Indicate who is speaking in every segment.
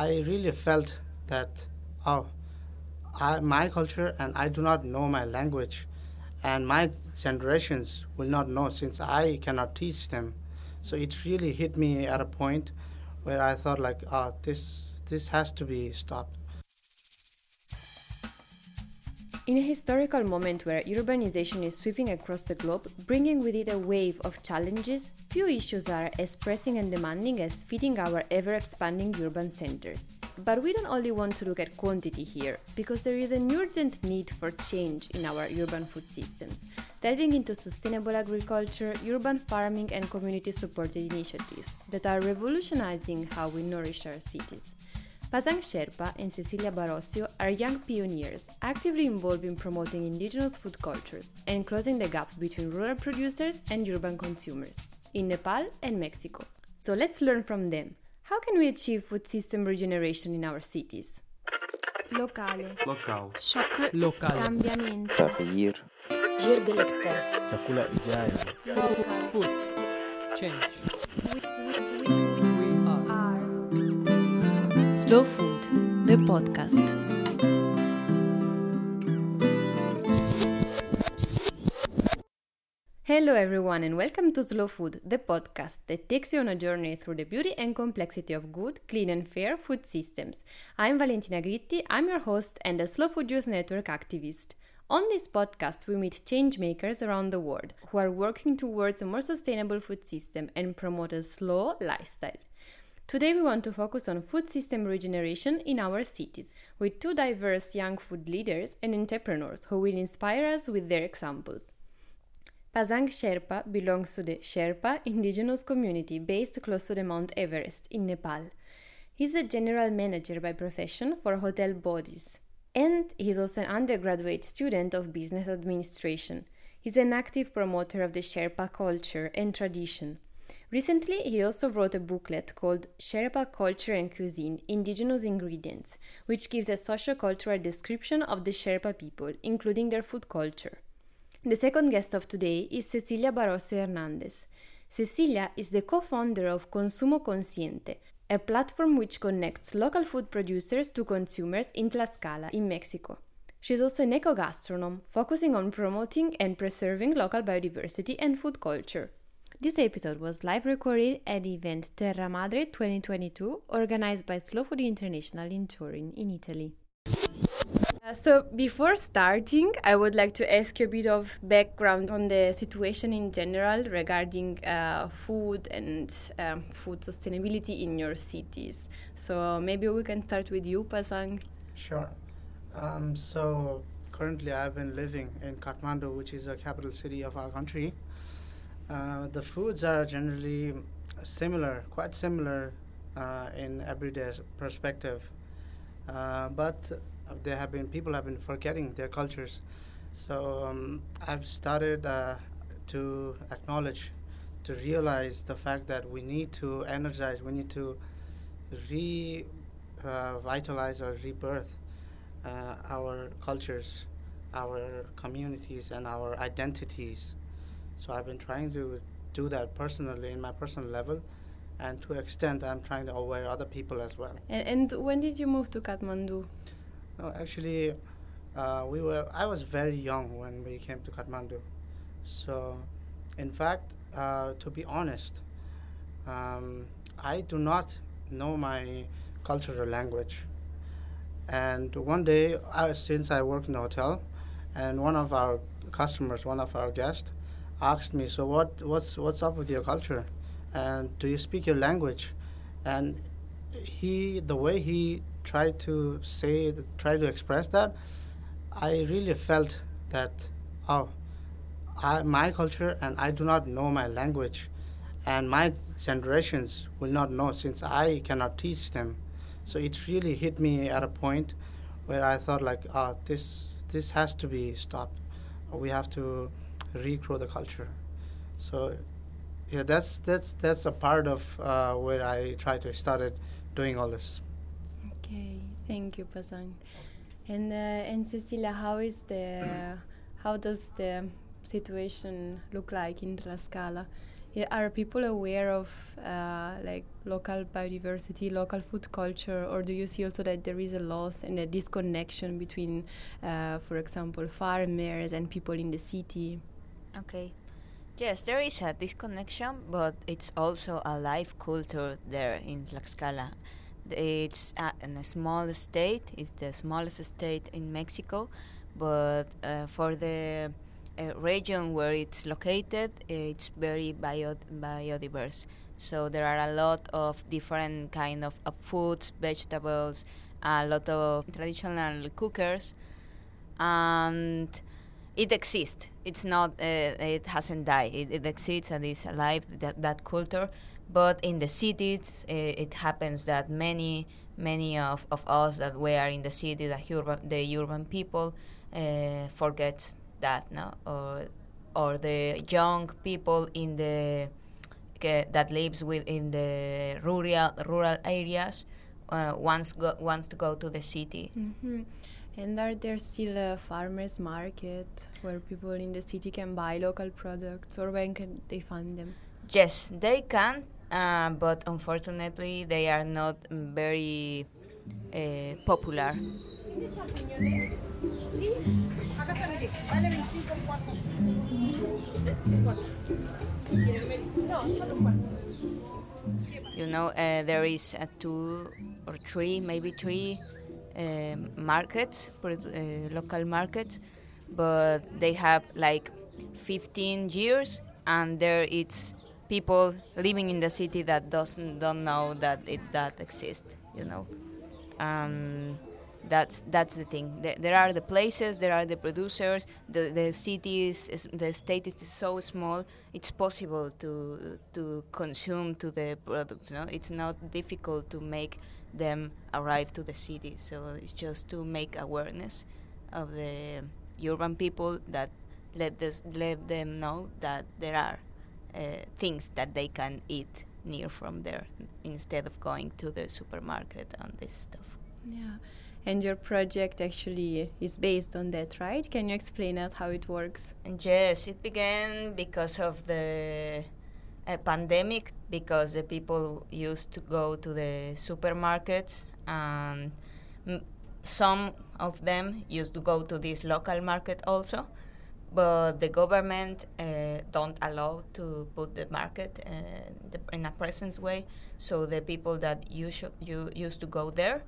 Speaker 1: I really felt that, oh, I, my culture and I do not know my language, and my generations will not know since I cannot teach them. So it really hit me at a point where I thought like, oh, this this has to be stopped.
Speaker 2: In a historical moment where urbanization is sweeping across the globe, bringing with it a wave of challenges, few issues are as pressing and demanding as feeding our ever expanding urban centers. But we don't only want to look at quantity here, because there is an urgent need for change in our urban food system, delving into sustainable agriculture, urban farming, and community supported initiatives that are revolutionizing how we nourish our cities. Pasang Sherpa and Cecilia Barocio are young pioneers actively involved in promoting indigenous food cultures and closing the gap between rural producers and urban consumers in Nepal and Mexico. So let's learn from them. How can we achieve food system regeneration in our cities?
Speaker 3: Locale.
Speaker 4: Local.
Speaker 3: Shock.
Speaker 5: Local.
Speaker 3: Cambiamento.
Speaker 6: Tagir.
Speaker 7: Jirgelikte.
Speaker 5: Chakula
Speaker 3: Food.
Speaker 5: Food. Change.
Speaker 2: Slow Food, the podcast. Hello, everyone, and welcome to Slow Food, the podcast that takes you on a journey through the beauty and complexity of good, clean, and fair food systems. I'm Valentina Gritti, I'm your host and a Slow Food Youth Network activist. On this podcast, we meet changemakers around the world who are working towards a more sustainable food system and promote a slow lifestyle. Today, we want to focus on food system regeneration in our cities with two diverse young food leaders and entrepreneurs who will inspire us with their examples. Pasang Sherpa belongs to the Sherpa indigenous community based close to the Mount Everest in Nepal. He's a general manager by profession for hotel Bodhiz. And he's also an undergraduate student of business administration. He's an active promoter of the Sherpa culture and tradition. Recently, he also wrote a booklet called Sherpa Culture and Cuisine Indigenous Ingredients, which gives a socio-cultural description of the Sherpa people, including their food culture. The second guest of today is Cecilia Barocio Hernandez. Cecilia is the co founder of Consumo Consciente, a platform which connects local food producers to consumers in Tlaxcala, in Mexico. She's also an eco gastronome, focusing on promoting and preserving local biodiversity and food culture. This episode was live recorded at the event Terra Madre 2022, organized by Slow Food International in Turin, in Italy. Uh, so, before starting, I would like to ask you a bit of background on the situation in general regarding uh, food and um, food sustainability in your cities. So, maybe we can start with you, Pasang.
Speaker 1: Sure. Um, so currently, I've been living in Kathmandu, which is the capital city of our country. Uh, the foods are generally similar, quite similar uh, in everyday perspective, uh, but there have been people have been forgetting their cultures. So um, I've started uh, to acknowledge, to realize the fact that we need to energize, we need to revitalize or rebirth uh, our cultures, our communities, and our identities. So I've been trying to do that personally in my personal level, and to extent I'm trying to aware other people as well.
Speaker 2: And, and when did you move to Kathmandu?
Speaker 1: No, actually, uh, we were. I was very young when we came to Kathmandu. So, in fact, uh, to be honest, um, I do not know my cultural language. And one day, I, since I worked in a hotel, and one of our customers, one of our guests, asked me, "So what? What's what's up with your culture? And do you speak your language?" And he, the way he tried to say, try to express that, I really felt that, oh, I, my culture and I do not know my language, and my generations will not know since I cannot teach them. So it really hit me at a point where I thought like, oh, this this has to be stopped. We have to regrow the culture. So yeah, that's that's that's a part of uh, where I try to started doing all this.
Speaker 2: Okay, thank you, Pasang. And uh, and Cecilia, how is the how does the situation look like in Tlaxcala? Yeah, are people aware of uh, like local biodiversity, local food culture, or do you see also that there is a loss and a disconnection between, uh, for example, farmers and people in the city?
Speaker 4: Okay. Yes, there is a disconnection, but it's also a live culture there in Tlaxcala. It's in a small state. It's the smallest state in Mexico, but uh, for the uh, region where it's located, it's very bio- biodiverse. So there are a lot of different kind of, of foods, vegetables, a lot of traditional cookers, and it exists. It's not. Uh, it hasn't died. It, it exists and is alive. That that culture, but in the cities, uh, it happens that many many of, of us that we are in the city, the urban the urban people, uh, forgets that no or or the young people in the that lives within the rural rural areas uh, wants go, wants to go to the city.
Speaker 2: hmm And are there still a farmers market where people in the city can buy local products, or when can they find them?
Speaker 4: Yes, they can, uh, but unfortunately, they are not very uh, popular. You know, uh, there is uh, two or three, maybe three markets, uh, local markets, but they have like 15 years, and there it's people living in the city that doesn't don't know that it that exists. You know, um, that's that's the thing. The- there are the places, there are the producers. The the is the state is so small. It's possible to to consume to the products. No, it's not difficult to make them arrive to the city. So it's just to make awareness of the urban people that let this let them know that there are uh, things that they can eat near from there instead of going to the supermarket and this stuff.
Speaker 2: Yeah. And your project actually is based on that, right? Can you explain us how it works?
Speaker 4: Yes, it began because of the uh, pandemic, because the people used to go to the supermarkets, and some of them used to go to this local market also. But the government uh, don't allow to put the market uh, the, in a presence way, so the people that usu- you used to go there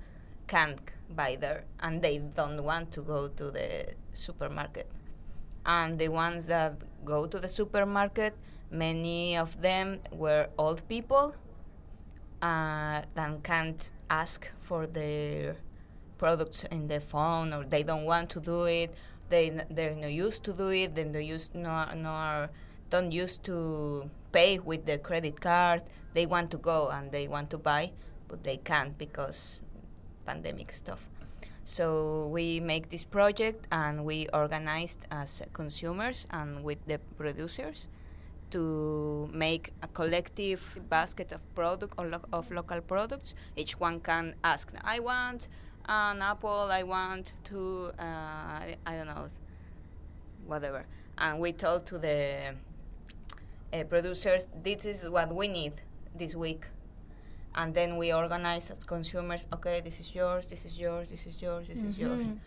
Speaker 4: can't buy there, and they don't want to go to the supermarket and the ones that go to the supermarket, many of them were old people uh, can't ask for their products in the phone, or they don't want to do it. They they're not used to do it. Then they used no nor don't used to pay with the credit card. They want to go and they want to buy, but they can't because pandemic stuff. So we make this project and we organized as consumers and with the producers to make a collective basket of product or lo- of local products. Each one can ask, I want an apple, I want to, uh, I, I don't know, whatever. And we told to the uh, producers, this is what we need this week and then we organize as consumers okay this is yours this is yours this is yours this is yours
Speaker 2: Mhm.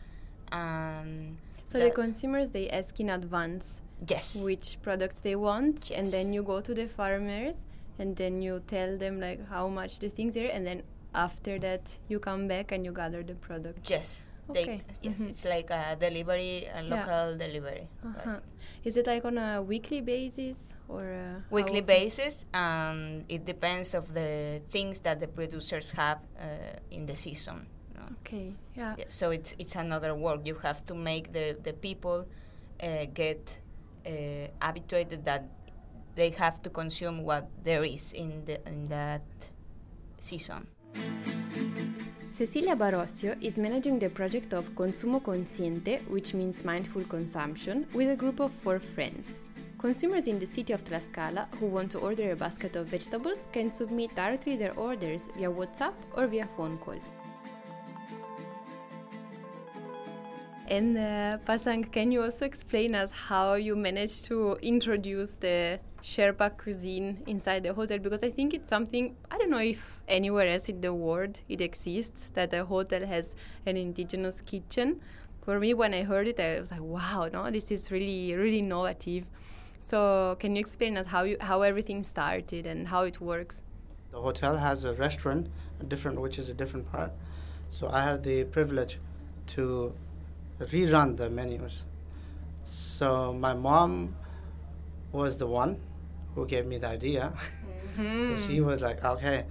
Speaker 4: and
Speaker 2: So the consumers they ask in advance
Speaker 4: yes
Speaker 2: which products they want, and then you go to the farmers, and then you tell them like how much the things are, and then after that you come back and you gather the product.
Speaker 4: yes
Speaker 2: Okay.
Speaker 4: they, yes
Speaker 2: Mhm.
Speaker 4: it's like a delivery a local delivery
Speaker 2: Uh-huh.
Speaker 4: right.
Speaker 2: Is it like on a weekly basis or uh,
Speaker 4: weekly basis and it depends of the things that the producers have uh, in the season no?
Speaker 2: Okay, yeah.
Speaker 4: Yeah, so it's it's another work. You have to make the the people uh, get uh, habituated that they have to consume what there is in the in that season.
Speaker 2: Cecilia Barocio is managing the project of Consumo Consciente, which means mindful consumption, with a group of four friends. Consumers in the city of Tlaxcala who want to order a basket of vegetables can submit directly their orders via WhatsApp or via phone call. And uh, Pasang, can you also explain us how you managed to introduce the Sherpa cuisine inside the hotel because I think it's something I don't know if anywhere else in the world it exists that a hotel has an indigenous kitchen. For me, when I heard it, I was like, "Wow, no, this is really, really innovative." So, can you explain us how you how everything started and how it works?
Speaker 1: The hotel has a restaurant, a different, which is a different part. So I had the privilege to rerun the menus. So my mom was the one who gave me the idea.
Speaker 2: Hmm.
Speaker 1: So she was like, "Okay,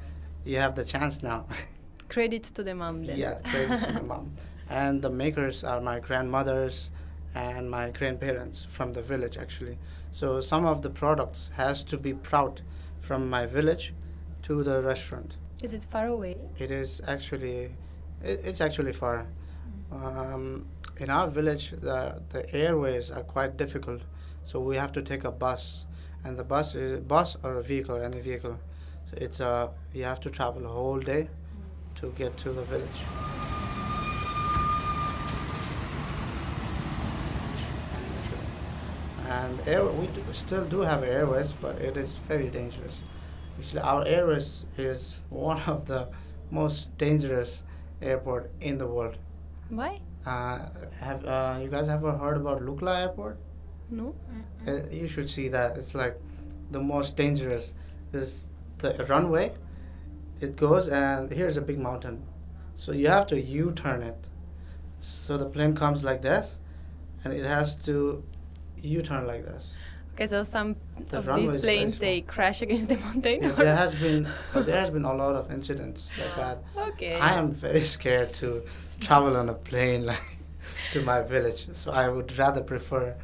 Speaker 1: you have the chance now."
Speaker 2: Credits to the mom then.
Speaker 1: yeah, credits to my mom. And the makers are my grandmothers and my grandparents from the village actually. So some of the products has to be brought from my village to the restaurant.
Speaker 2: Is it far away?
Speaker 1: It is actually, it, it's actually far. Um, in our village, the the airways are quite difficult, so we have to take a bus, and the bus is bus or a vehicle, any vehicle. So it's a you have to travel a whole day to get to the village. And air, we do, still do have airways, but it is very dangerous. Actually, our airways is one of the most dangerous airport in the world.
Speaker 2: Why?
Speaker 1: Uh, have uh, you guys ever heard about Lukla Airport?
Speaker 2: No.
Speaker 1: Uh, you should see that. It's like the most dangerous. Is the runway? It goes and here's a big mountain, so you have to U-turn it. So the plane comes like this, and it has to U-turn like this.
Speaker 2: Okay, so some
Speaker 1: The
Speaker 2: of these planes they crash against the mountain.
Speaker 1: Yeah, there has been there has been a lot of incidents like that.
Speaker 2: Okay.
Speaker 1: I am very scared to travel on a plane like to my village, so I would rather prefer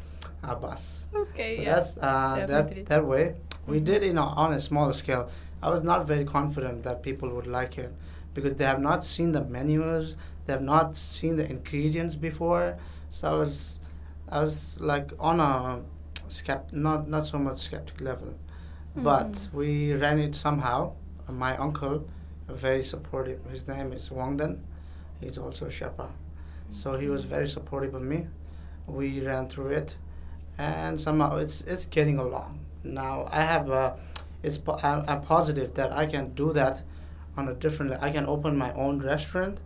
Speaker 1: a bus.
Speaker 2: Okay.
Speaker 1: so
Speaker 2: yeah.
Speaker 1: that's uh, that that way. We
Speaker 2: Mhm.
Speaker 1: did it on on a smaller scale. I was not very confident that people would like it because they have not seen the menus, they have not seen the ingredients before. So I was I was like on a skept not not so much skeptic level, but
Speaker 2: Mhm.
Speaker 1: we ran it somehow. My uncle, very supportive. His name is Wangdan. He's also a Sherpa, so he was very supportive of me. We ran through it, and somehow it's it's getting along. Now I have a, it's po- I'm positive that I can do that on a different. I can open my own restaurant,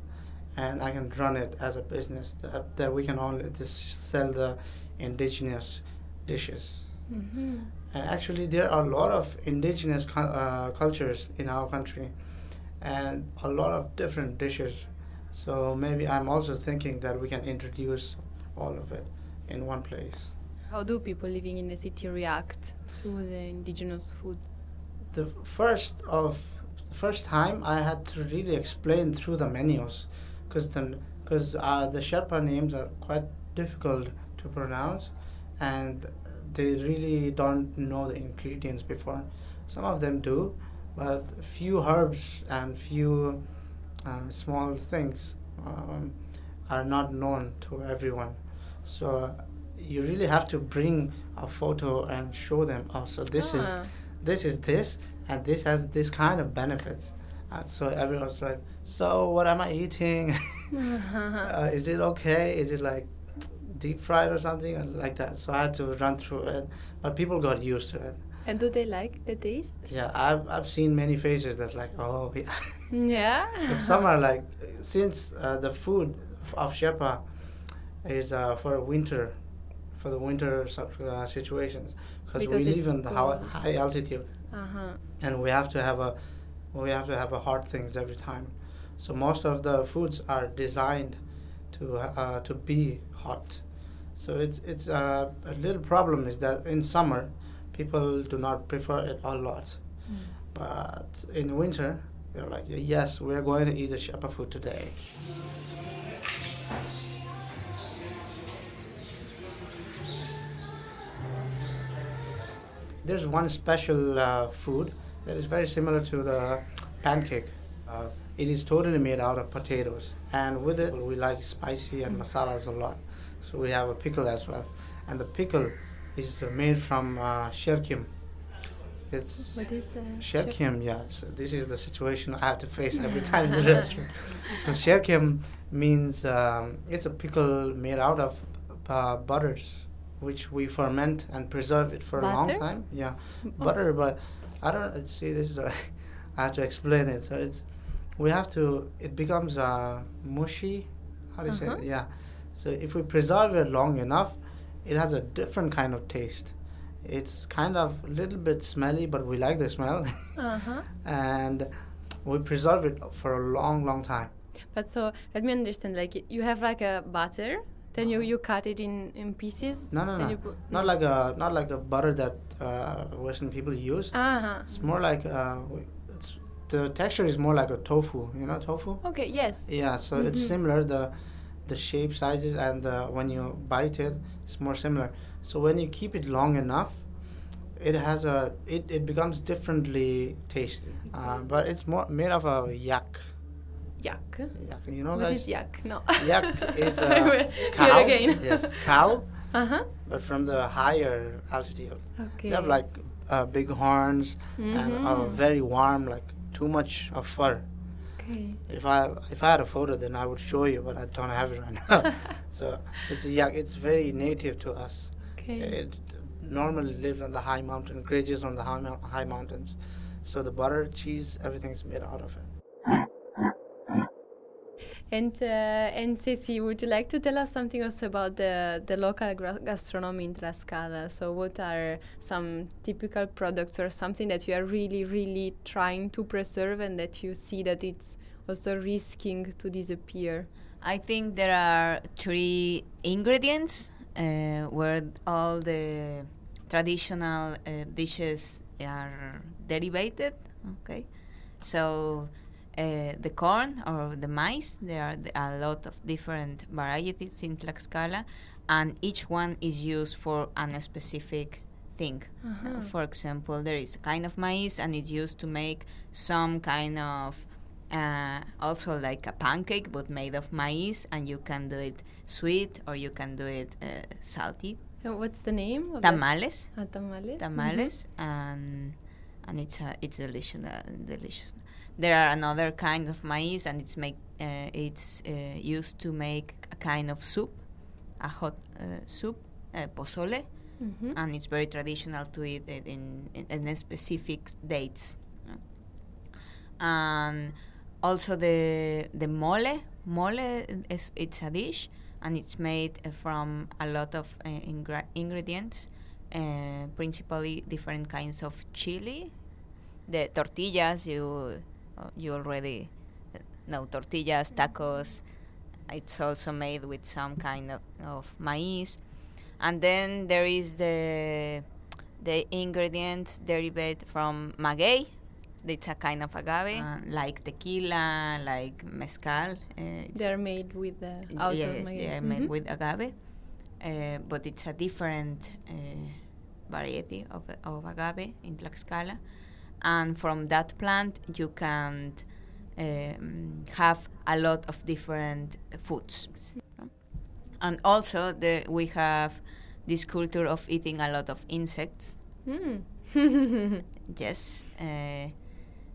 Speaker 1: and I can run it as a business. That that we can only just sell the indigenous dishes.
Speaker 2: Mhm.
Speaker 1: And actually, there are a lot of indigenous uh, cultures in our country, and a lot of different dishes. So maybe I'm also thinking that we can introduce all of it in one place.
Speaker 2: How do people living in the city react to the indigenous food?
Speaker 1: The first of the first time I had to really explain through the menus, because the because uh, the Sherpa names are quite difficult to pronounce, and they really don't know the ingredients before. Some of them do, but few herbs and few uh, small things um, are not known to everyone. So you really have to bring a photo and show them. Oh, so this is
Speaker 2: Ah.
Speaker 1: this is this, and this has this kind of benefits. And so everyone's like, so what am I eating? uh, is it okay? Is it like deep fried or something and like that? So I had to run through it, but people got used to it.
Speaker 2: And do they like the taste?
Speaker 1: Yeah, I've I've seen many faces that's like, oh yeah.
Speaker 2: Yeah.
Speaker 1: Some are like, since uh, the food of Sherpa is uh, for winter, for the winter uh, situations, because we live in the high, high altitude.
Speaker 2: Uh-huh.
Speaker 1: and we have to have a we have to have a hard things every time so most of the foods are designed to uh, to be hot so it's it's uh, a little problem is that in summer people do not prefer it a lot but in winter they're like yes we're going to eat a Sherpa food today there's one special uh, food that is very similar to the pancake. Uh, it is totally made out of potatoes, and with it we like spicy and masalas a lot. So we have a pickle as well, and the pickle is made from uh, sherkim. It's
Speaker 2: What is uh,
Speaker 1: Sherkim, yeah. So this is the situation I have to face every time in the restaurant. So sherkim means um, it's a pickle made out of uh, butters, which we ferment and preserve it for a long
Speaker 2: Butter?
Speaker 1: time. Yeah,
Speaker 2: Oh.
Speaker 1: butter, but I don't see this is. I have to explain it. So it's we have to. It becomes uh, mushy. How do you say
Speaker 2: Uh-huh.
Speaker 1: it? Yeah. So if we preserve it long enough, it has a different kind of taste. It's kind of a little bit smelly, but we like the smell,
Speaker 2: Uh-huh.
Speaker 1: and we preserve it for a long, long time.
Speaker 2: But so let me understand. Like you have like a butter, then you, you cut it in, in pieces.
Speaker 1: No, no, no.
Speaker 2: you put-
Speaker 1: Not like a not like a butter that uh, Western people use.
Speaker 2: Uh-huh.
Speaker 1: It's more like uh, it's the texture is more like a tofu. You know tofu?
Speaker 2: Okay. Yes.
Speaker 1: Yeah. So it's
Speaker 2: Mhm.
Speaker 1: similar. The the shape, sizes, and uh, when you bite it, it's more similar. So when you keep it long enough, it has a it, it becomes differently tasty. Uh, but it's more made of a yak.
Speaker 2: Yak.
Speaker 1: Yak. You know
Speaker 2: What
Speaker 1: guys?
Speaker 2: yak? No.
Speaker 1: Yak is
Speaker 2: hear
Speaker 1: cow.
Speaker 2: again.
Speaker 1: yes, cow.
Speaker 2: Uh-huh.
Speaker 1: But from the higher altitude.
Speaker 2: Okay.
Speaker 1: They have like uh, big horns and uh,
Speaker 2: Mhm.
Speaker 1: very warm, like too much of fur.
Speaker 2: Okay.
Speaker 1: If I if I had a photo, then I would show you, but I don't have it right now. so it's yeah, it's very native to us.
Speaker 2: Okay.
Speaker 1: It normally lives on the high mountain, grazes on the high, high mountains. So the butter, cheese, everything's made out of it.
Speaker 2: And uh, and Ceci, would you like to tell us something also about the the local gastronomy in Tlaxcala? So, what are some typical products or something that you are really, really trying to preserve and that you see that it's also risking to disappear?
Speaker 4: I think there are three ingredients uh, where all the traditional uh, dishes are derivated. Okay, so uh, the corn or the maize, there are a lot of different varieties in Tlaxcala, and each one is used for a specific thing. Uh, for example, there is a kind of maize, and it's used to make some kind of uh, also like a pancake but made of maize and you can do it sweet or you can do it uh, salty
Speaker 2: Uh, what's the name? Of
Speaker 4: tamales
Speaker 2: Ah, tamales.
Speaker 4: tamales and and it's uh, it's delicious uh, delicious there are another kind of maize and it's make uh, it's uh, used to make a kind of soup a hot uh, soup uh, pozole
Speaker 2: Mhm.
Speaker 4: and it's very traditional to eat it in, in, in specific dates. And also the the mole, mole is it's a dish and it's made uh, from a lot of uh, ingre- ingredients, uh, principally different kinds of chili. The tortillas you you already know tortillas, tacos. It's also made with some kind of, of maize and then there is the the ingredients derived from maguey. It's a kind of agave, uh, like tequila, like mezcal. Uh,
Speaker 2: They're made with the
Speaker 4: y-
Speaker 2: outer
Speaker 4: yes,
Speaker 2: maguey.
Speaker 4: they are made
Speaker 2: Mhm.
Speaker 4: with agave, uh, but it's a different uh, variety of, of agave in Tlaxcala. And from that plant, you can um, have a lot of different foods. And also, the, we have this culture of eating a lot of insects.
Speaker 2: Mm.
Speaker 4: Yes. Uh,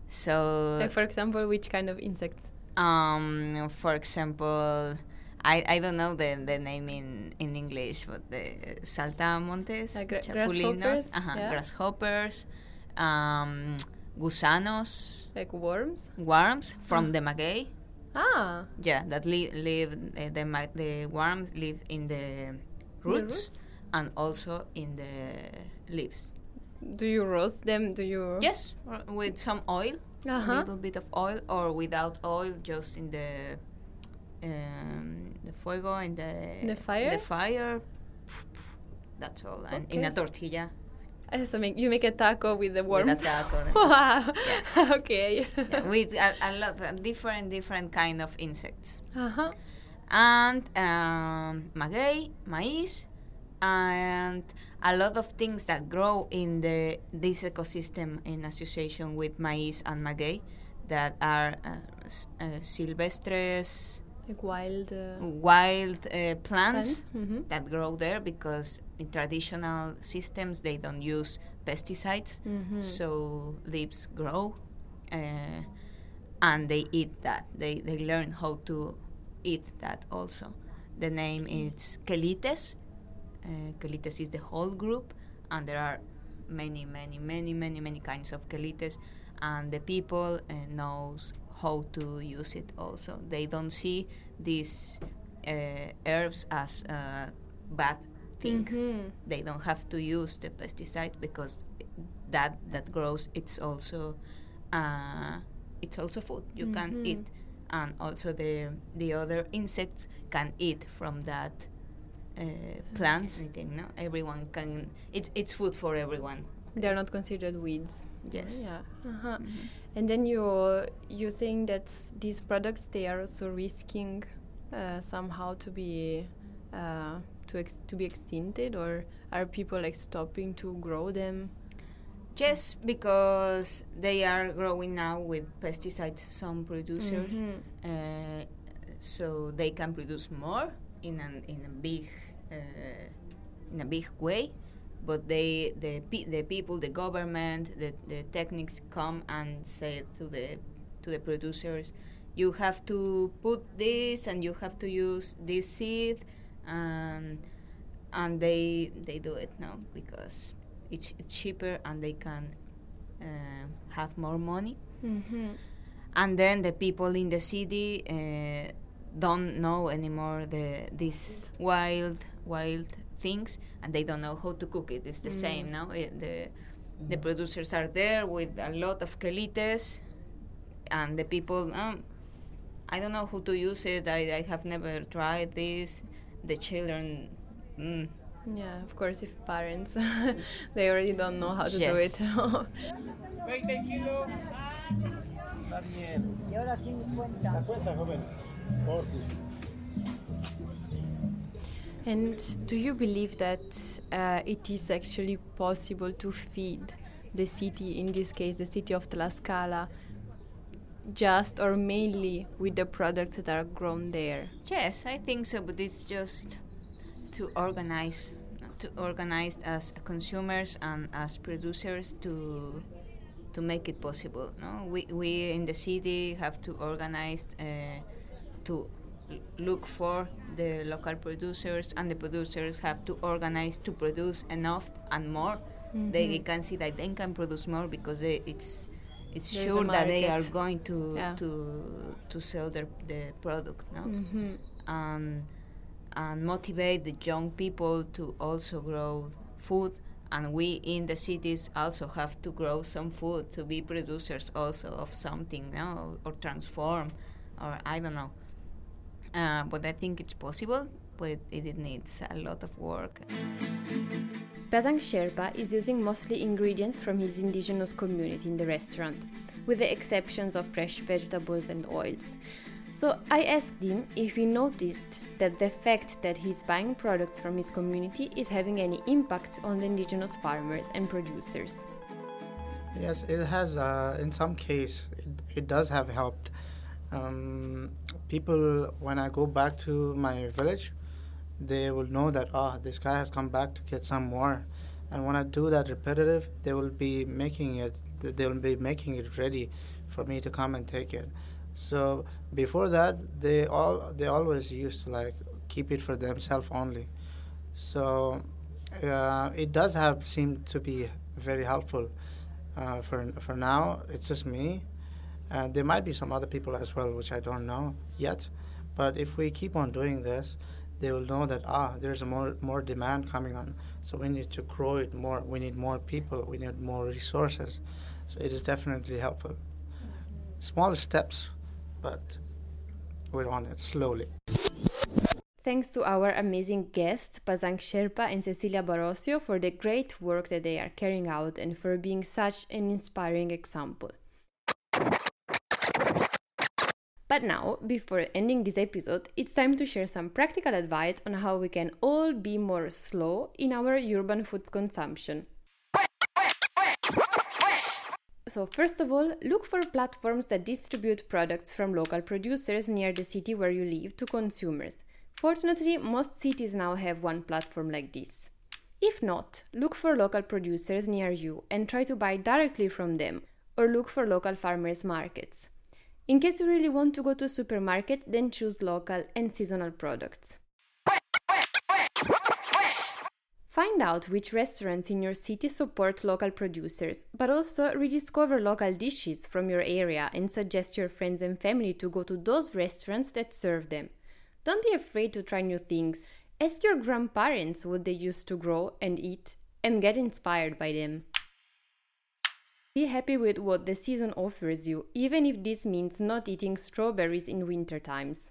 Speaker 4: so,
Speaker 2: like for example, which kind of insects?
Speaker 4: um, for example, I, I don't know the, the name in, in English, but the saltamontes,
Speaker 2: Like gra-
Speaker 4: chapulines,
Speaker 2: grasshoppers?
Speaker 4: uh-huh,
Speaker 2: Yeah.
Speaker 4: grasshoppers, um, gusanos,
Speaker 2: Like worms?
Speaker 4: worms from
Speaker 2: Ah.
Speaker 4: the maguey.
Speaker 2: Ah,
Speaker 4: Yeah, that li- live uh, the ma- the worms live in the roots,
Speaker 2: roots?
Speaker 4: and also in the leaves.
Speaker 2: do you roast them? Do you?
Speaker 4: Yes, with some oil, a
Speaker 2: Uh-huh.
Speaker 4: little bit of oil, or without oil, just in the um, the fuego in the
Speaker 2: The fire?
Speaker 4: The fire. That's all, and in a tortilla.
Speaker 2: I so make, you make a taco with the
Speaker 4: with a taco.
Speaker 2: wow. okay.
Speaker 4: Yeah, with a, a lot of different different kind of insects.
Speaker 2: uh-huh.
Speaker 4: and um, maguey, maize, and a lot of things that grow in the this ecosystem in association with maize and maguey that are uh, uh, silvestres,
Speaker 2: Like wild uh,
Speaker 4: wild uh, plants
Speaker 2: Mm-hmm.
Speaker 4: that grow there because in traditional systems they don't use pesticides,
Speaker 2: Mm-hmm.
Speaker 4: so leaves grow, uh, and they eat that. They they learn how to eat that also. The name is quelites, Uh, quelites is the whole group, and there are many, many, many, many, many kinds of quelites, and the people uh, knows how to use it. Also, they don't see these uh, herbs as a bad thing.
Speaker 2: Mhm.
Speaker 4: They don't have to use the pesticide because that that grows. It's also uh, it's also food you can
Speaker 2: Mhm.
Speaker 4: eat, and also the the other insects can eat from that uh, plants. Anything, no, everyone can. It's it's food for everyone.
Speaker 2: They're not considered weeds.
Speaker 4: Yes.
Speaker 2: Yeah. Uh-huh.
Speaker 4: Mhm.
Speaker 2: And then you you think that these products they are also risking uh, somehow to be uh, to ex- to be extincted, or are people like stopping to grow them?
Speaker 4: Just because they are growing now with pesticides, some producers,
Speaker 2: Mhm.
Speaker 4: uh, so they can produce more in an in a big uh, in a big way. But they the pe- the people, the government, the, the techniques come and say to the to the producers, you have to put this and you have to use this seed, and and they they do it now because it's, it's cheaper and they can uh, have more money
Speaker 2: Mhm.
Speaker 4: and then the people in the city uh, don't know anymore the these wild wild things and they don't know how to cook it. It's the same now Eh, the the producers are there with a lot of quelites and the people um, i don't know who to use it. I, I have never tried this. The children mm,
Speaker 2: Yeah, of course, if parents they already don't know how to do
Speaker 4: Yes.
Speaker 2: it. and do you believe that uh, it is actually possible to feed the city, in this case, the city of Tlaxcala, just or mainly with the products that are grown there?
Speaker 4: Yes, I think so, but it's just to organize, to organize as consumers and as producers to to make it possible. No, we we in the city have to organize uh, to look for the local producers, and the producers have to organize to produce enough and more. They can see that they can produce more because they, it's it's
Speaker 2: There's
Speaker 4: sure that they are going to
Speaker 2: Yeah.
Speaker 4: to to sell their the product. No
Speaker 2: hmm
Speaker 4: and and motivate the young people to also grow food and we in the cities also have to grow some food to be producers also of something no or transform or i don't know uh, but i think it's possible but it needs a lot of work
Speaker 2: Pasang Sherpa is using mostly ingredients from his indigenous community in the restaurant, with the exceptions of fresh vegetables and oils. So I asked him if he noticed that the fact that he's buying products from his community is having any impact on the indigenous farmers and producers.
Speaker 1: Yes, it has. Uh, in some case, it, it does have helped. Um, people, when I go back to my village, they will know that ah, this guy has come back to get some more. And when I do that repetitive, they will be making it. They will be making it ready for me to come and take it. So before that, they all they always used to like keep it for themselves only. So uh, it does have seemed to be very helpful. Uh, for for now, it's just me. Uh, there might be some other people as well, which I don't know yet. But if we keep on doing this, they will know that ah, there's a more more demand coming on. So we need to grow it more. We need more people. We need more resources. So it is definitely helpful. Small steps, but we're on it slowly.
Speaker 2: Thanks to our amazing guests, Pasang Sherpa and Cecilia Barocio, for the great work that they are carrying out and for being such an inspiring example. But now, before ending this episode, it's time to share some practical advice on how we can all be more slow in our urban food consumption. So, first of all, look for platforms that distribute products from local producers near the city where you live to consumers. Fortunately, most cities now have one platform like this. If not, look for local producers near you and try to buy directly from them, or look for local farmers' markets. In case you really want to go to a supermarket, then choose local and seasonal products. Find out which restaurants in your city support local producers, but also rediscover local dishes from your area and suggest your friends and family to go to those restaurants that serve them. Don't be afraid to try new things. Ask your grandparents what they used to grow and eat and get inspired by them. Be happy with what the season offers you, even if this means not eating strawberries in winter times.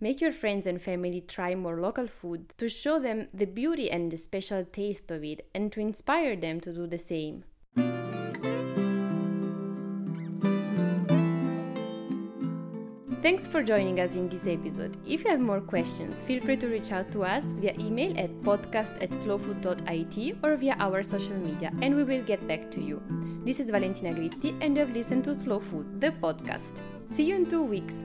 Speaker 2: Make your friends and family try more local food to show them the beauty and the special taste of it and to inspire them to do the same. Thanks for joining us in this episode. If you have more questions, feel free to reach out to us via email at podcast at slowfood.it or via our social media, and we will get back to you. This is Valentina Gritti, and you have listened to Slow Food, the podcast. See you in two weeks.